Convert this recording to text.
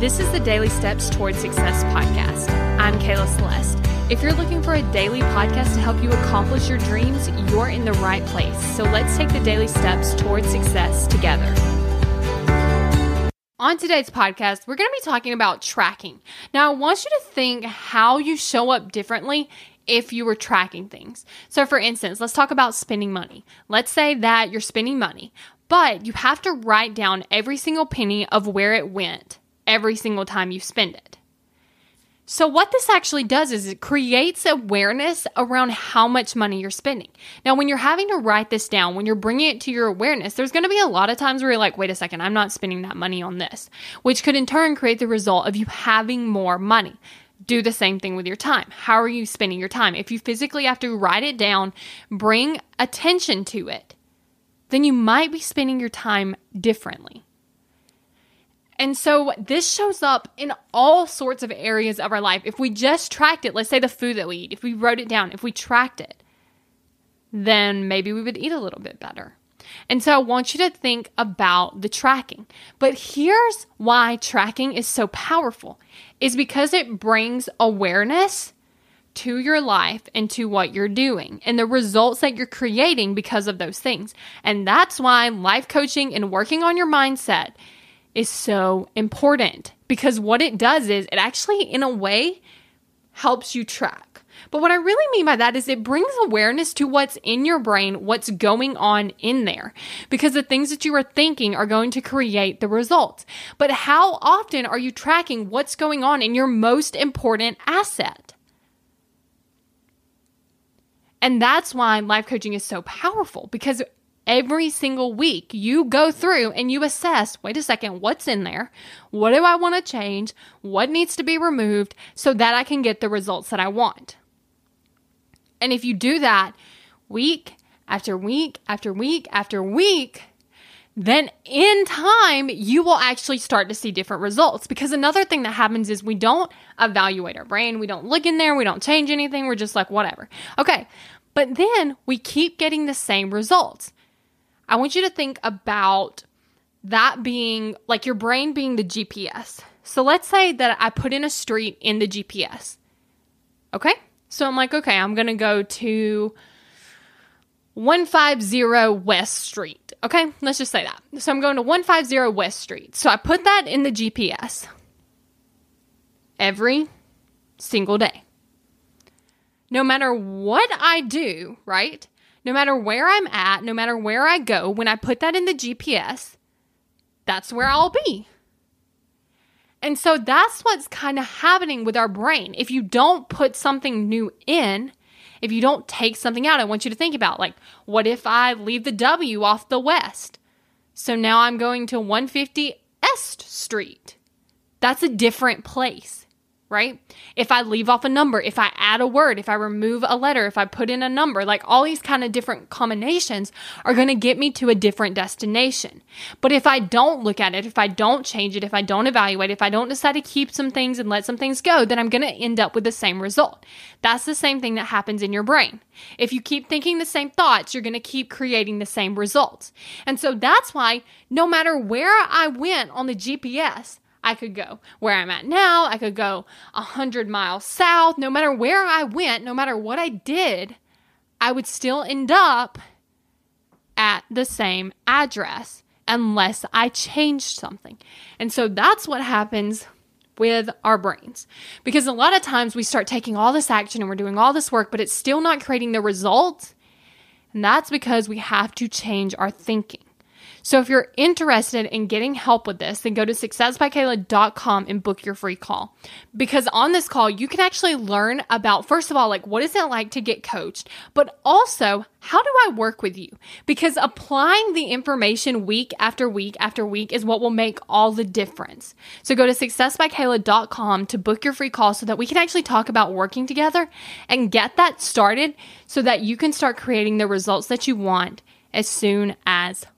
This is the Daily Steps Towards Success podcast. I'm Kayla Celeste. If you're looking for a daily podcast to help you accomplish your dreams, you're in the right place. So let's take the daily steps towards success together. On today's podcast, we're going to be talking about tracking. Now, I want you to think how you show up differently if you were tracking things. So, for instance, let's talk about spending money. Let's say that you're spending money, but you have to write down every single penny of where it went every single time you spend it. So, what this actually does is it creates awareness around how much money you're spending. Now, when you're having to write this down, when you're bringing it to your awareness, there's going to be a lot of times where you're like, wait a second, I'm not spending that money on this, which could in turn create the result of you having more money. Do the same thing with your time. How are you spending your time? If you physically have to write it down, bring attention to it, then you might be spending your time differently. And so this shows up in all sorts of areas of our life. If we just tracked it, let's say the food that we eat, if we wrote it down, if we tracked it, then maybe we would eat a little bit better. And so I want you to think about the tracking. But here's why tracking is so powerful is because it brings awareness to your life and to what you're doing and the results that you're creating because of those things. And that's why life coaching and working on your mindset is so important because what it does is it actually, in a way, helps you track. But what I really mean by that is it brings awareness to what's in your brain, what's going on in there, because the things that you are thinking are going to create the results. But how often are you tracking what's going on in your most important asset? And that's why life coaching is so powerful because every single week you go through and you assess wait a second, what's in there? What do I want to change? What needs to be removed so that I can get the results that I want? And if you do that week after week after week after week, then in time, you will actually start to see different results. Because another thing that happens is we don't evaluate our brain. We don't look in there. We don't change anything. We're just like, whatever. Okay. But then we keep getting the same results. I want you to think about that being like your brain being the GPS. So let's say that I put in a street in the GPS. Okay? So I'm like, okay, I'm going to go to 150 West Street. Okay? Let's just say that. So I'm going to 150 West Street. So I put that in the GPS every single day. No matter what I do, right? No matter where I'm at, no matter where I go, when I put that in the GPS, that's where I'll be. And so that's what's kind of happening with our brain. If you don't put something new in, if you don't take something out, I want you to think about like, what if I leave the W off the west? So now I'm going to 150 Est Street. That's a different place right? If I leave off a number, if I add a word, if I remove a letter, if I put in a number, like all these kind of different combinations are going to get me to a different destination. But if I don't look at it, if I don't change it, if I don't evaluate, if I don't decide to keep some things and let some things go, then I'm going to end up with the same result. That's the same thing that happens in your brain. If you keep thinking the same thoughts, you're going to keep creating the same results. And so that's why no matter where I went on the GPS, I could go where I'm at now. I could go a hundred miles south. No matter where I went, no matter what I did, I would still end up at the same address unless I changed something. And so that's what happens with our brains. Because a lot of times we start taking all this action and we're doing all this work, but it's still not creating the results. And that's because we have to change our thinking. So if you're interested in getting help with this, then go to successbykayla.com and book your free call. Because on this call, you can actually learn about, first of all, like what is it like to get coached, but also how do I work with you? Because applying the information week after week after week is what will make all the difference. So go to successbykayla.com to book your free call so that we can actually talk about working together and get that started so that you can start creating the results that you want as soon as